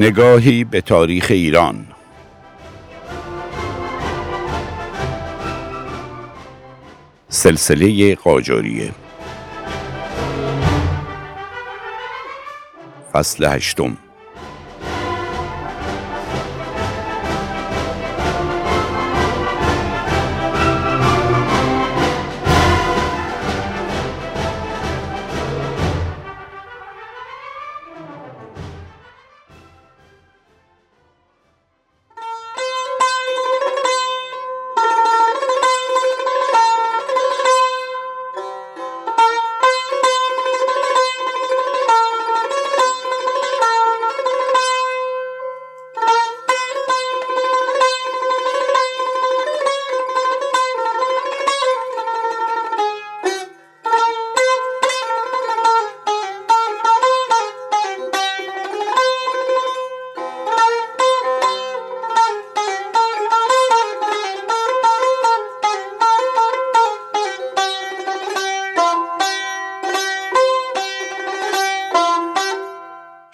نگاهی به تاریخ ایران. سلسله قاجاریه. فصل هشتم.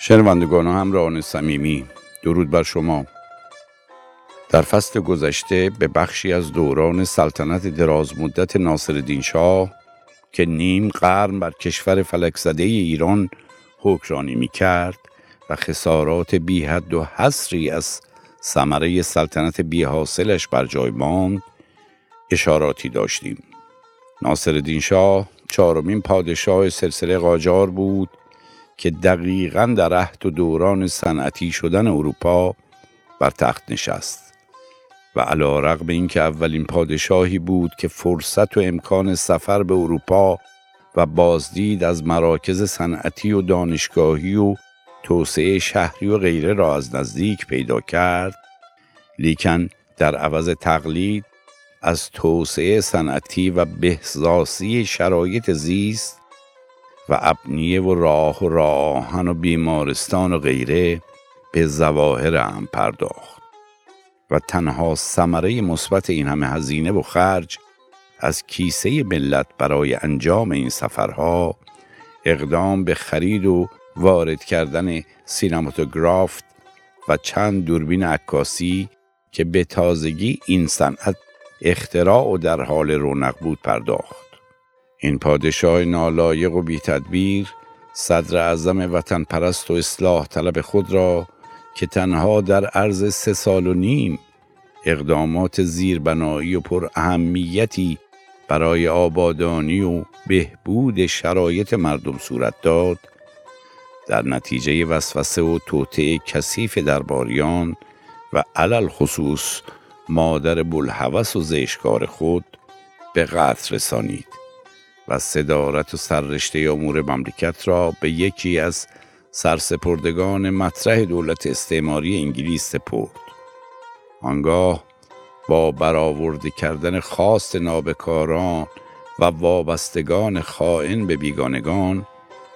شنوندگان و همراهان صمیمی درود بر شما. در فصل گذشته به بخشی از دوران سلطنت دراز مدت ناصر شاه که نیم قرن بر کشور فلکزده ایران حکرانی می کرد و خسارات بی حد و حصری از ثمره سلطنت بی حاصلش بر جای ماند اشاراتی داشتیم. ناصر شاه چهارمین پادشاه سلسله قاجار بود که دقیقا در عهد و دوران صنعتی شدن اروپا بر تخت نشست و علا رقم اینکه اولین پادشاهی بود که فرصت و امکان سفر به اروپا و بازدید از مراکز صنعتی و دانشگاهی و توسعه شهری و غیره را از نزدیک پیدا کرد لیکن در عوض تقلید از توسعه صنعتی و بهزاسی شرایط زیست و ابنیه و راه و راهن و بیمارستان و غیره به زواهر هم پرداخت. و تنها ثمره مثبت این همه هزینه و خرج از کیسه ملت برای انجام این سفرها اقدام به خرید و وارد کردن سینماتوگرافت و چند دوربین عکاسی که به تازگی این صنعت اختراع و در حال رونق بود پرداخت. این پادشاه نالایق و بی تدبیر صدر اعظم وطن پرست و اصلاح طلب خود را که تنها در عرض سه سال و نیم اقدامات زیربنایی و پر اهمیتی برای آبادانی و بهبود شرایط مردم صورت داد در نتیجه وسوسه و توطعه کثیف درباریان و علل خصوص مادر بلحوث و زشکار خود به قتل رسانید. و صدارت و سررشته امور مملکت را به یکی از سرسپردگان مطرح دولت استعماری انگلیس سپرد. آنگاه با برآورده کردن خواست نابکاران و وابستگان خائن به بیگانگان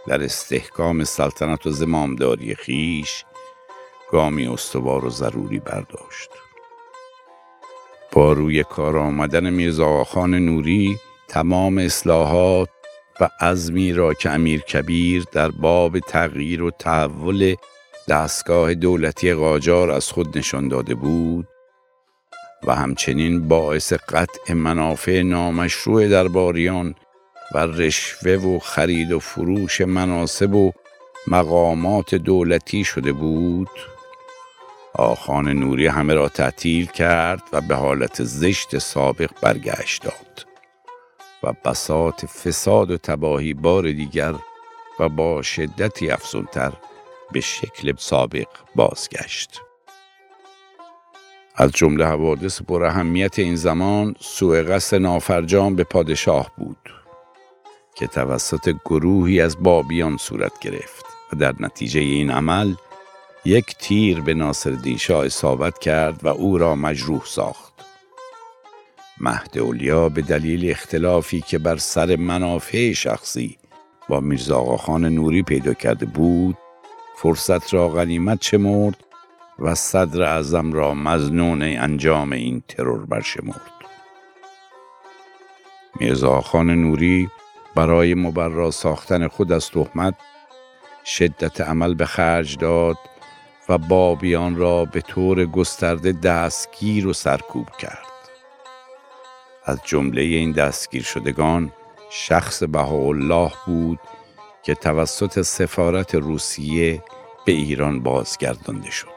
در استحکام سلطنت و زمامداری خیش گامی استوار و ضروری برداشت. با روی کار آمدن میرزا خان نوری تمام اصلاحات و عزمی را که امیر کبیر در باب تغییر و تحول دستگاه دولتی قاجار از خود نشان داده بود و همچنین باعث قطع منافع نامشروع درباریان و رشوه و خرید و فروش مناسب و مقامات دولتی شده بود آخان نوری همه را تعطیل کرد و به حالت زشت سابق برگشت داد. و بسات فساد و تباهی بار دیگر و با شدتی افزونتر به شکل سابق بازگشت. از جمله حوادث پر اهمیت این زمان سوء قصد نافرجام به پادشاه بود که توسط گروهی از بابیان صورت گرفت و در نتیجه این عمل یک تیر به ناصر شاه اصابت کرد و او را مجروح ساخت. مهد اولیا به دلیل اختلافی که بر سر منافع شخصی با میرزا خان نوری پیدا کرده بود فرصت را غنیمت شمرد و صدر اعظم را مزنون انجام این ترور برشمرد. میرزا خان نوری برای مبرا ساختن خود از تهمت شدت عمل به خرج داد و بابیان را به طور گسترده دستگیر و سرکوب کرد. از جمله این دستگیر شدگان شخص بهاءالله بود که توسط سفارت روسیه به ایران بازگردانده شد.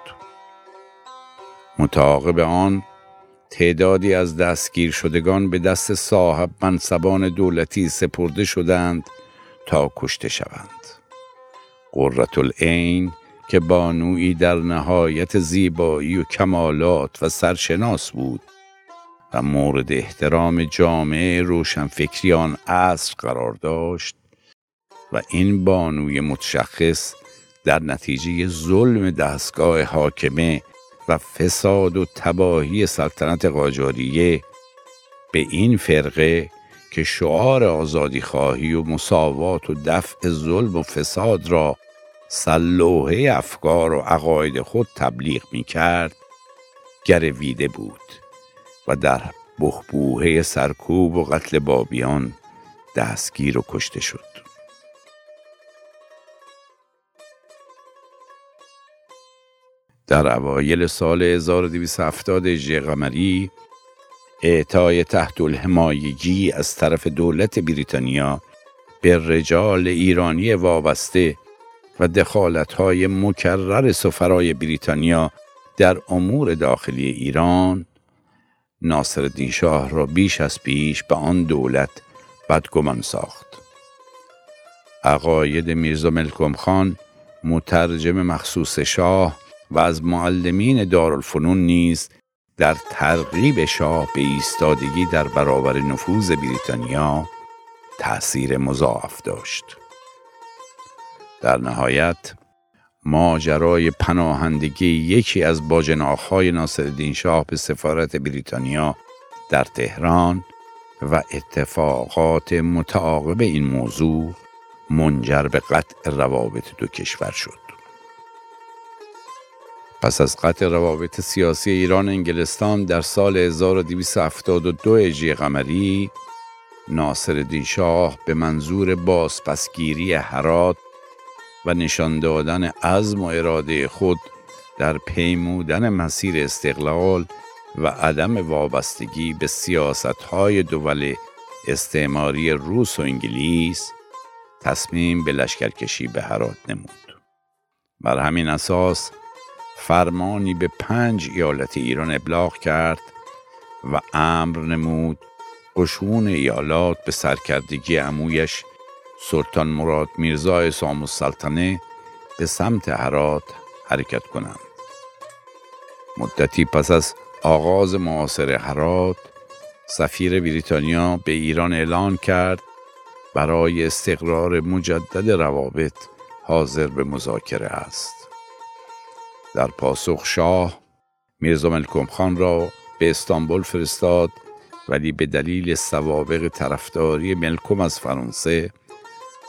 متعاقب آن تعدادی از دستگیر شدگان به دست صاحب منصبان دولتی سپرده شدند تا کشته شوند. قررت العین که بانویی در نهایت زیبایی و کمالات و سرشناس بود و مورد احترام جامعه روشنفکریان عصر قرار داشت و این بانوی متشخص در نتیجه ظلم دستگاه حاکمه و فساد و تباهی سلطنت قاجاریه به این فرقه که شعار آزادی خواهی و مساوات و دفع ظلم و فساد را سلوحه افکار و عقاید خود تبلیغ می کرد گرویده بود. و در بخبوهه سرکوب و قتل بابیان دستگیر و کشته شد. در اوایل سال 1270 هجری قمری اعطای تحت الحمایگی از طرف دولت بریتانیا به رجال ایرانی وابسته و دخالتهای مکرر سفرای بریتانیا در امور داخلی ایران ناصر شاه را بیش از پیش به آن دولت بدگمان ساخت. عقاید میرزا ملکم خان مترجم مخصوص شاه و از معلمین دارالفنون نیز در ترغیب شاه به ایستادگی در برابر نفوذ بریتانیا تأثیر مضاعف داشت. در نهایت ماجرای پناهندگی یکی از باجناخهای ناصرالدین شاه به سفارت بریتانیا در تهران و اتفاقات متعاقب این موضوع منجر به قطع روابط دو کشور شد. پس از قطع روابط سیاسی ایران انگلستان در سال 1272 هجری قمری ناصر شاه به منظور بازپسگیری حرات و نشان دادن عزم و اراده خود در پیمودن مسیر استقلال و عدم وابستگی به های دول استعماری روس و انگلیس تصمیم به لشکرکشی به هرات نمود. بر همین اساس فرمانی به پنج ایالت ایران ابلاغ کرد و امر نمود. قشون ایالات به سرکردگی عمویش سلطان مراد میرزا سام السلطنه به سمت هرات حرکت کنند. مدتی پس از آغاز معاصر هرات سفیر بریتانیا به ایران اعلان کرد برای استقرار مجدد روابط حاضر به مذاکره است. در پاسخ شاه میرزا ملکم خان را به استانبول فرستاد ولی به دلیل سوابق طرفداری ملکم از فرانسه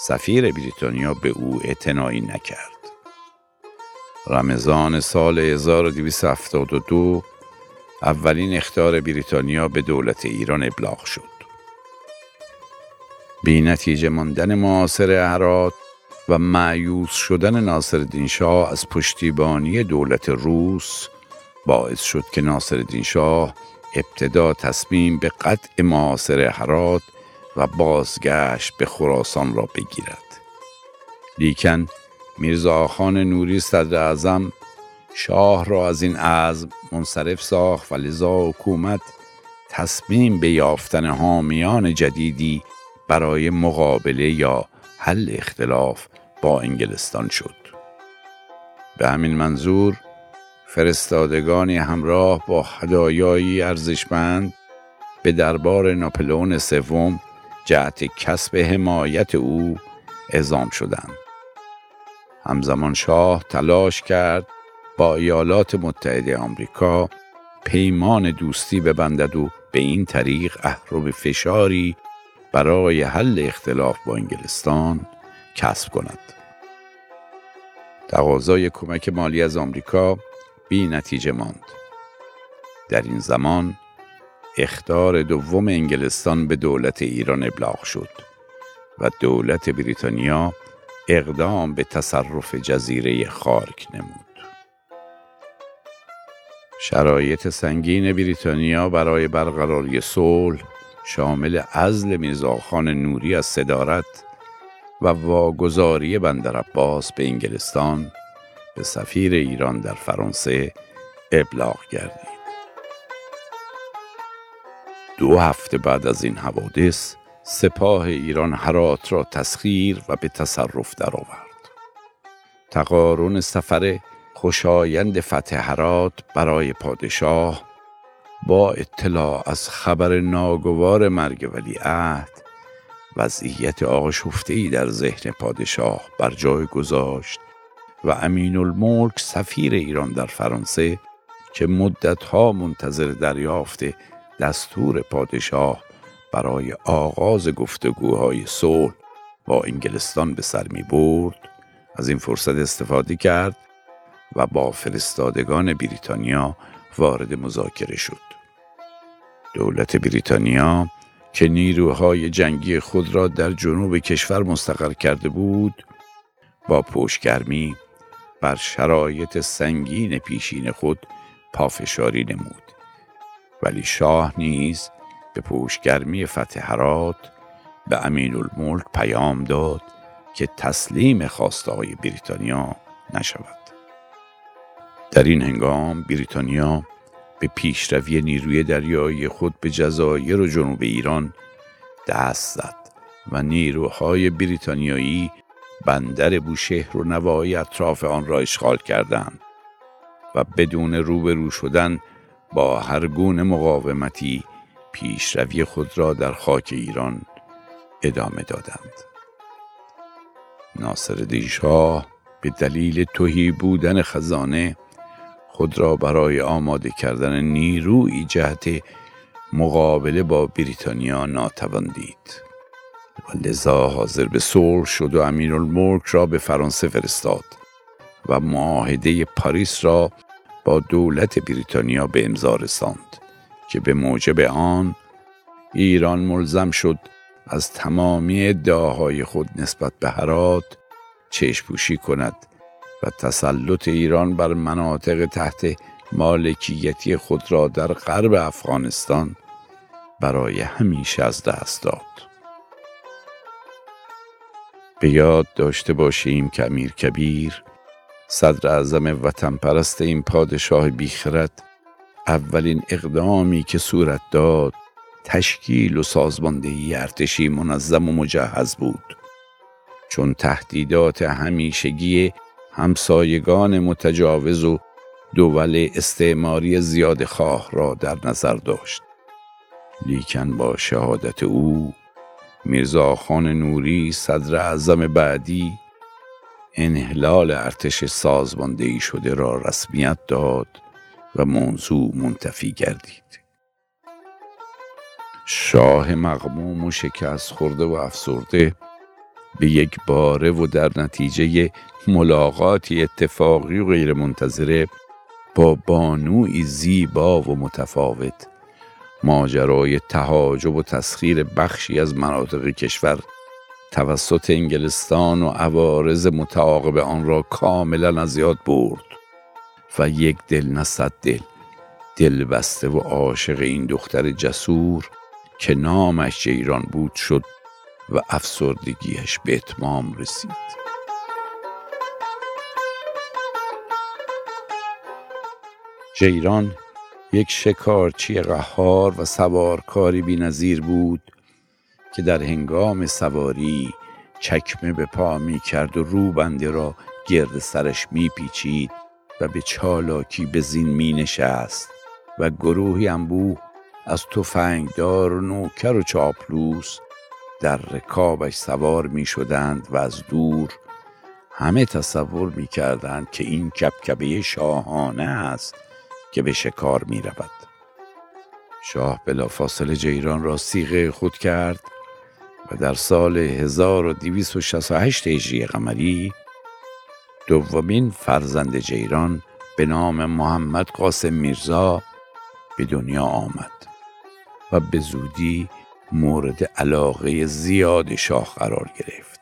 سفیر بریتانیا به او اعتنایی نکرد. رمضان سال 1272 اولین اختار بریتانیا به دولت ایران ابلاغ شد. بی نتیجه ماندن معاصر هرات و معیوس شدن ناصر شاه از پشتیبانی دولت روس باعث شد که ناصر شاه ابتدا تصمیم به قطع معاصر هرات و بازگشت به خراسان را بگیرد. لیکن میرزا خان نوری صدر اعظم شاه را از این عزم منصرف ساخت و لذا حکومت تصمیم به یافتن حامیان جدیدی برای مقابله یا حل اختلاف با انگلستان شد. به همین منظور فرستادگانی همراه با هدایایی ارزشمند به دربار ناپلئون سوم جهت کسب حمایت او اعزام شدند. همزمان شاه تلاش کرد با ایالات متحده آمریکا پیمان دوستی ببندد و به این طریق اهرب فشاری برای حل اختلاف با انگلستان کسب کند. تقاضای کمک مالی از آمریکا بی نتیجه ماند. در این زمان اختار دوم انگلستان به دولت ایران ابلاغ شد و دولت بریتانیا اقدام به تصرف جزیره خارک نمود. شرایط سنگین بریتانیا برای برقراری صلح شامل عزل میرزاخان نوری از صدارت و واگذاری بندر عباس به انگلستان به سفیر ایران در فرانسه ابلاغ گردید. دو هفته بعد از این حوادث سپاه ایران هرات را تسخیر و به تصرف درآورد. تقارن سفر خوشایند فتح هرات برای پادشاه با اطلاع از خبر ناگوار مرگ ولیعهد وضعیت آشفته ای در ذهن پادشاه بر جای گذاشت و امین الملک سفیر ایران در فرانسه که مدتها منتظر دریافت دستور پادشاه برای آغاز گفتگوهای صلح با انگلستان به سر می برد از این فرصت استفاده کرد و با فرستادگان بریتانیا وارد مذاکره شد. دولت بریتانیا که نیروهای جنگی خود را در جنوب کشور مستقر کرده بود با پشگرمی بر شرایط سنگین پیشین خود پافشاری نمود. ولی شاه نیز به پوشگرمی فتح هرات به امین الملک پیام داد که تسلیم خواستهای بریتانیا نشود. در این هنگام بریتانیا به پیشروی نیروی دریایی خود به جزایر و جنوب ایران دست زد و نیروهای بریتانیایی بندر بوشهر و نواحی اطراف آن را اشغال کردند و بدون روبرو شدن با هر گونه مقاومتی پیشروی خود را در خاک ایران ادامه دادند. ناصر شاه به دلیل توهی بودن خزانه خود را برای آماده کردن نیروی جهت مقابله با بریتانیا ناتوان دید. و لذا حاضر به صلح شد و الملک را به فرانسه فرستاد و معاهده پاریس را با دولت بریتانیا به امضا رساند که به موجب آن ایران ملزم شد از تمامی ادعاهای خود نسبت به هرات چشپوشی کند و تسلط ایران بر مناطق تحت مالکیتی خود را در غرب افغانستان برای همیشه از دست داد. به یاد داشته باشیم که امیر کبیر صدر اعظم وطن پرست این پادشاه بیخرد. اولین اقدامی که صورت داد تشکیل و سازماندهی ارتشی منظم و مجهز بود. چون تهدیدات همیشگی همسایگان متجاوز و دول استعماری زیاد خواه را در نظر داشت. لیکن با شهادت او میرزا خان نوری صدر اعظم بعدی انحلال ارتش سازماندهی شده را رسمیت داد و موضوع منتفی گردید. شاه مغموم و شکست خورده و افسرده به یک باره و در نتیجه ملاقاتی اتفاقی و غیر منتظره با بانوی زیبا و متفاوت ماجرای تهاجب و تسخیر بخشی از مناطق کشور توسط انگلستان و عوارض متعاقب آن را کاملا از یاد برد. و یک دل نه دل دل بسته و عاشق این دختر جسور که نامش جیران بود شد و افسردگیش به اتمام رسید. جیران یک شکارچی قهار و سوارکاری بینظیر بود که در هنگام سواری چکمه به پا می کرد و روبنده را گرد سرش می پیچید و به چالاکی به زین می نشست و گروهی انبوه از تفنگدار و نوکر و چاپلوس در رکابش سوار می شدند و از دور همه تصور می کردند که این کبکبه شاهانه است که به شکار می رود. شاه بلافاصله جیران را سیغه خود کرد و در سال 1268 هجری قمری دومین فرزند جیران به نام محمد قاسم میرزا به دنیا آمد و به زودی مورد علاقه زیاد شاه قرار گرفت.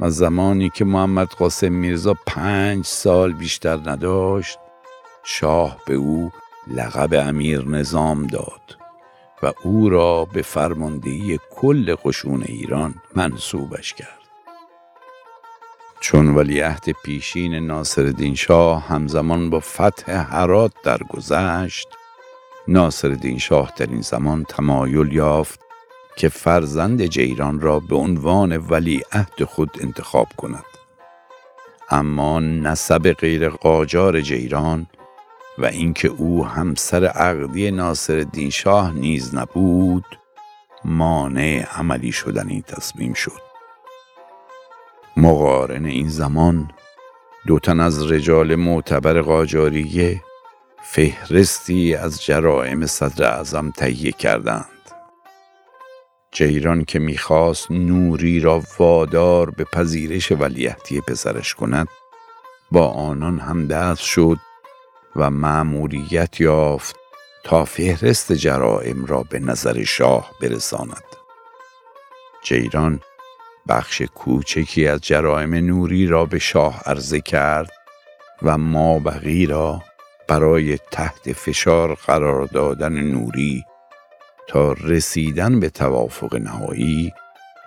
و زمانی که محمد قاسم میرزا پنج سال بیشتر نداشت شاه به او لقب امیر نظام داد. و او را به فرماندهی کل قشون ایران منصوبش کرد. چون ولیعهد پیشین ناصرالدین شاه همزمان با فتح هرات درگذشت ناصرالدین شاه در این زمان تمایل یافت که فرزند جیران را به عنوان ولیعهد خود انتخاب کند. اما نسب غیر قاجار جیران و اینکه او همسر عقدی ناصرالدین شاه نیز نبود مانع عملی شدن این تصمیم شد. مقارن این زمان دو تن از رجال معتبر قاجاریه فهرستی از جرائم صدر اعظم تهیه کردند. جیران که می‌خواست نوری را وادار به پذیرش ولیعهدی پسرش کند با آنان هم دست شد و مأموریت یافت تا فهرست جرائم را به نظر شاه برساند. جیران بخش کوچکی از جرائم نوری را به شاه عرضه کرد و مابقی را برای تحت فشار قرار دادن نوری تا رسیدن به توافق نهایی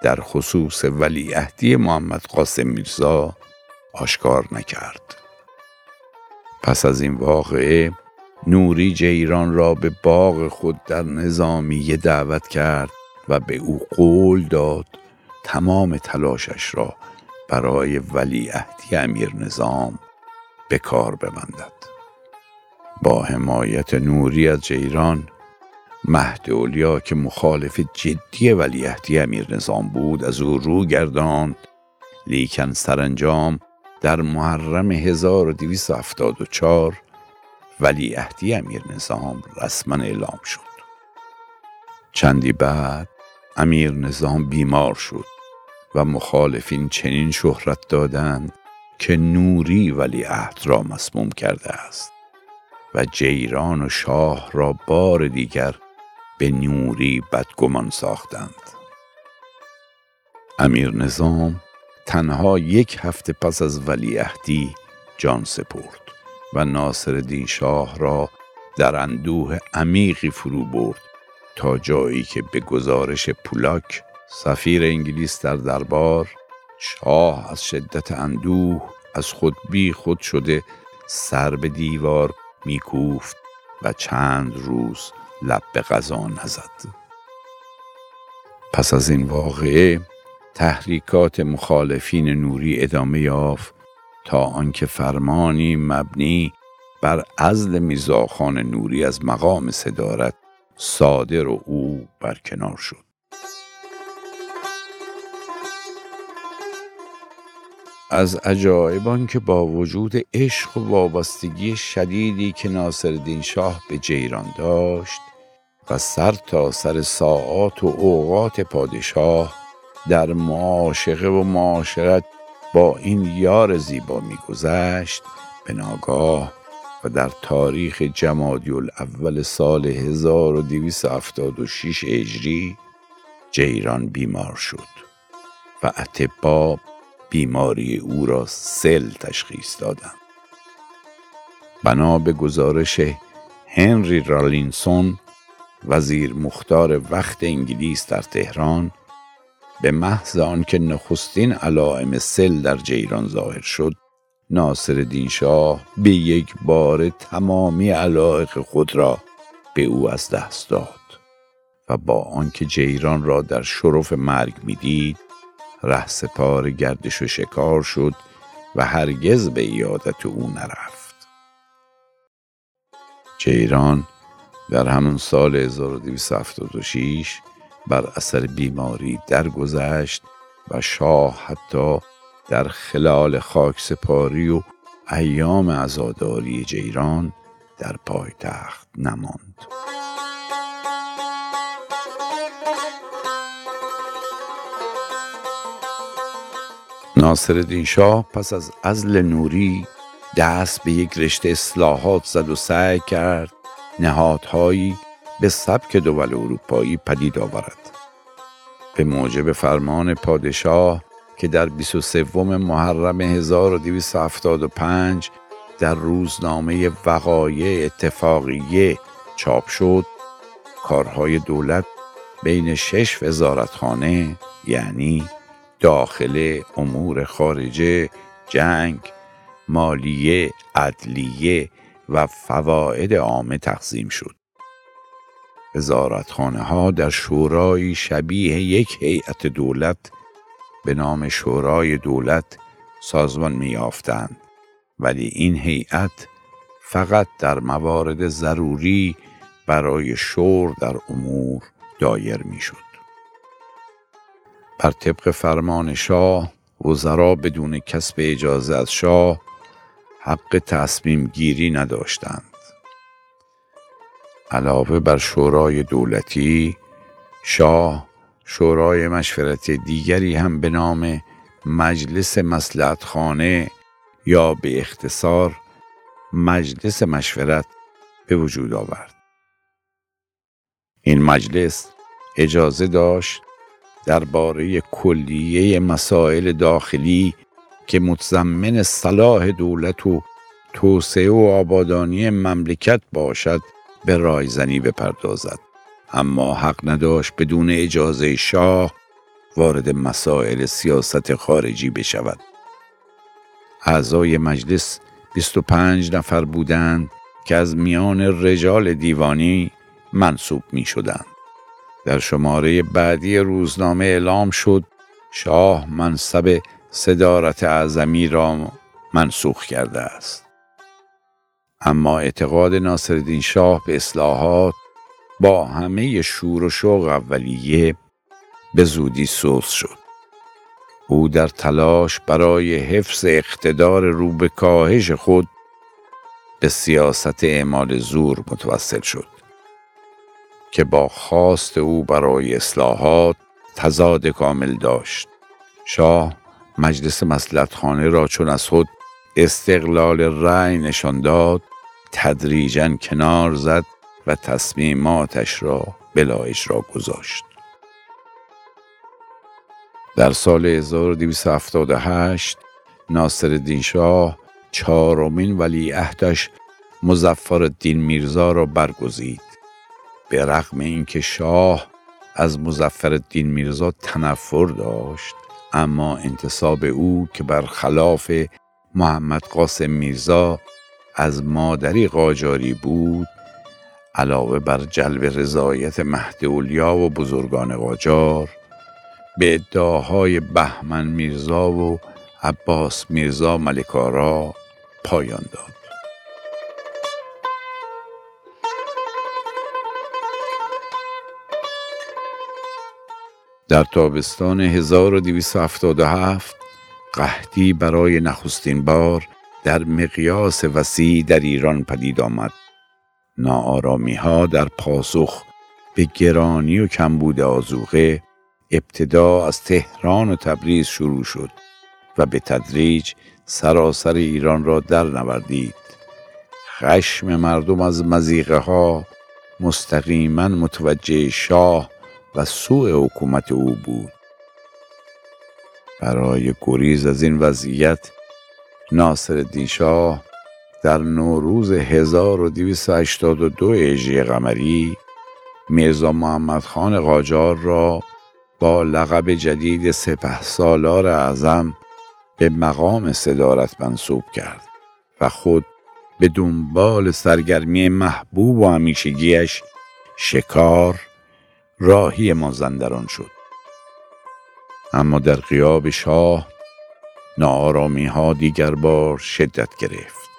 در خصوص ولیعهدی محمد قاسم میرزا آشکار نکرد. پس از این واقعه نوری جیران را به باغ خود در نظامیه دعوت کرد و به او قول داد تمام تلاشش را برای ولیعهدی امیر نظام به کار ببندد. با حمایت نوری از جیران مهد اولیا که مخالف جدی ولیعهدی امیر نظام بود از او رو گرداند. لیکن سرانجام در محرم 1274 ولیعهدی امیر نظام رسما اعلام شد. چندی بعد امیر نظام بیمار شد و مخالفین چنین شهرت دادند که نوری ولیعهد را مسموم کرده است و جیران و شاه را بار دیگر به نوری بدگمان ساختند. امیر نظام تنها یک هفته پس از ولیعهدی جان سپرد و ناصر شاه را در اندوه عمیقی فرو برد تا جایی که به گزارش پولاک سفیر انگلیس در دربار شاه از شدت اندوه از خود بی خود شده سر به دیوار میکوفت و چند روز لب به غذا نزد. پس از این واقعه تحریکات مخالفین نوری ادامه یافت تا آنکه فرمانی مبنی بر عزل میزاخان نوری از مقام صدارت صادر و او برکنار شد. از عجایبان که با وجود عشق و وابستگی شدیدی که ناصرالدین شاه به جیران داشت و سر تا سر ساعات و اوقات پادشاه در معاشقه و معاشرت با این یار زیبا میگذشت به ناگاه و در تاریخ جمادی الاول سال 1276 هجری جیران بیمار شد و اتباب بیماری او را سل تشخیص دادند. بنا به گزارش هنری رالینسون وزیر مختار وقت انگلیس در تهران به محض آنکه نخستین علائم سل در جیران ظاهر شد ناصر شاه به یک بار تمامی علائق خود را به او از دست داد و با آنکه جیران را در شرف مرگ می‌دید ره سپار گردش و شکار شد و هرگز به ایادت او نرفت. جیران در همون سال 1276 بر اثر بیماری درگذشت و شاه حتی در خلال خاک سپاری و ایام عزاداری جیران در پایتخت نماند. ناصر شاه پس از ازل نوری دست به یک رشته اصلاحات زد و سعی کرد نهادهایی به سبک دول اروپایی پدید آورد. به موجب فرمان پادشاه که در 23 محرم 1275 در روزنامه وقایع اتفاقیه چاپ شد کارهای دولت بین شش وزارتخانه یعنی داخل امور خارجه جنگ مالیه عدلیه و فواید عامه تقسیم شد. وزارتخانه ها در شورای شبیه یک هیئت دولت به نام شورای دولت سازمان میافتند ولی این هیئت فقط در موارد ضروری برای شور در امور دایر می‌شد. بر طبق فرمان شاه وزرا بدون کسب اجازه از شاه حق تصمیم گیری نداشتند. علاوه بر شورای دولتی شاه شورای مشورت دیگری هم به نام مجلس مسلحت خانه یا به اختصار مجلس مشورت به وجود آورد. این مجلس اجازه داشت درباره کلیه مسائل داخلی که متضمن صلاح دولت و توسعه و آبادانی مملکت باشد به رایزنی بپردازد اما حق نداشت بدون اجازه شاه وارد مسائل سیاست خارجی بشود اعضای مجلس 25 نفر بودند که از میان رجال دیوانی منصوب می شدند. در شماره بعدی روزنامه اعلام شد شاه منصب صدارت اعظمی را منسوخ کرده است. اما اعتقاد ناصرالدین شاه به اصلاحات با همه شور و شوق اولیه به زودی سوز شد. او در تلاش برای حفظ اقتدار رو به کاهش خود به سیاست اعمال زور متوسل شد که با خواست او برای اصلاحات تضاد کامل داشت شاه مجلس خانه را چون از خود استقلال رأی نشان داد تدریجا کنار زد و تصمیماتش را بلا اجرا گذاشت. در سال 1278 ناصر شاه چهارمین ولی اهدش مزفر الدین میرزا را برگزید. به رغم اینکه شاه از مزفر الدین میرزا تنفر داشت اما انتصاب او که بر خلاف محمد قاسم میرزا از مادری قاجاری بود علاوه بر جلب رضایت مهد و بزرگان قاجار به ادعاهای بهمن میرزا و عباس میرزا ملکارا پایان داد. در تابستان 1277 قحطی برای نخستین بار در مقیاس وسیع در ایران پدید آمد. ناآرامی ها در پاسخ به گرانی و کمبود آزوقه ابتدا از تهران و تبریز شروع شد و به تدریج سراسر ایران را در نوردید خشم مردم از مزیقه ها مستقیما متوجه شاه و سوء حکومت او بود برای گریز از این وضعیت ناصر شاه در نوروز 1282 هجری قمری میرزا محمد خان قاجار را با لقب جدید سپه سالار اعظم به مقام صدارت منصوب کرد و خود به دنبال سرگرمی محبوب و همیشگیش شکار راهی مازندران شد. اما در قیاب شاه نارامی ها دیگر بار شدت گرفت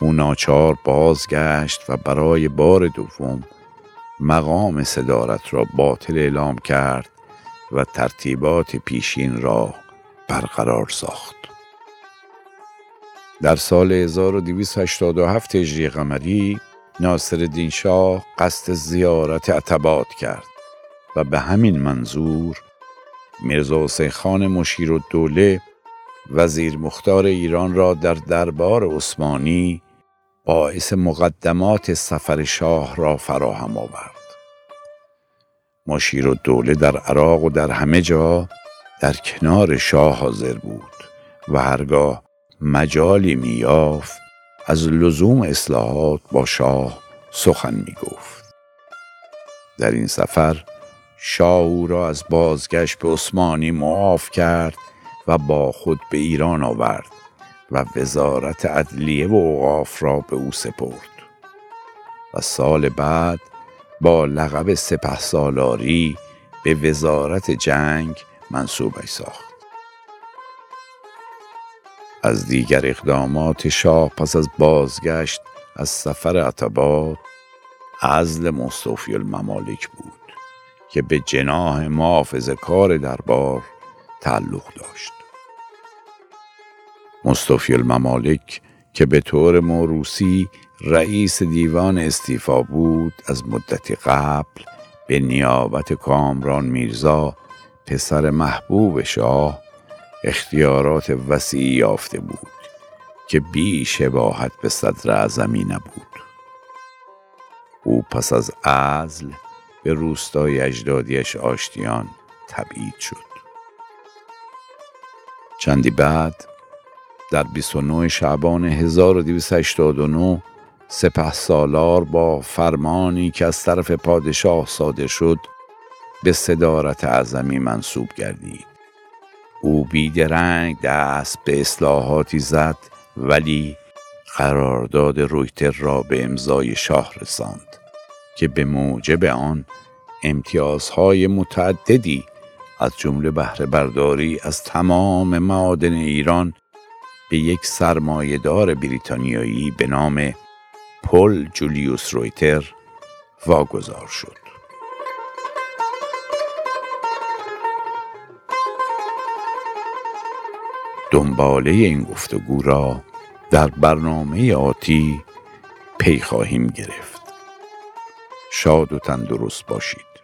او ناچار بازگشت و برای بار دوم مقام صدارت را باطل اعلام کرد و ترتیبات پیشین را برقرار ساخت. در سال 1287 هجری قمری ناصر شاه قصد زیارت عتبات کرد و به همین منظور میرزا حسین خان مشیر و دوله وزیر مختار ایران را در دربار عثمانی باعث مقدمات سفر شاه را فراهم آورد. مشیر و دوله در عراق و در همه جا در کنار شاه حاضر بود و هرگاه مجالی میافت از لزوم اصلاحات با شاه سخن می گفت. در این سفر شاه او را از بازگشت به عثمانی معاف کرد و با خود به ایران آورد و وزارت عدلیه و اوقاف را به او سپرد. و سال بعد با لقب سپه سالاری به وزارت جنگ منصوبش ساخت از دیگر اقدامات شاه پس از بازگشت از سفر عطبات عزل مصطفی الممالک بود. که به جناح محافظ کار دربار تعلق داشت. مصطفی الممالک که به طور موروسی رئیس دیوان استیفا بود از مدتی قبل به نیابت کامران میرزا پسر محبوب شاه اختیارات وسیعی یافته بود که بی شباهت به صدر اعظمی نبود. او پس از ازل به روستای اجدادیش آشتیان تبعید شد. چندی بعد در 29 شعبان 1289 سپه سالار با فرمانی که از طرف پادشاه صادر شد به صدارت اعظمی منصوب گردید. او بیدرنگ دست به اصلاحاتی زد ولی قرارداد رویتر را به امضای شاه رساند. که به موجب آن امتیازهای متعددی از جمله بهره برداری از تمام معادن ایران به یک سرمایهدار بریتانیایی به نام پل جولیوس رویتر واگذار شد. دنباله این گفتگو را در برنامه آتی پی خواهیم گرفت. شاد و تندرست باشید.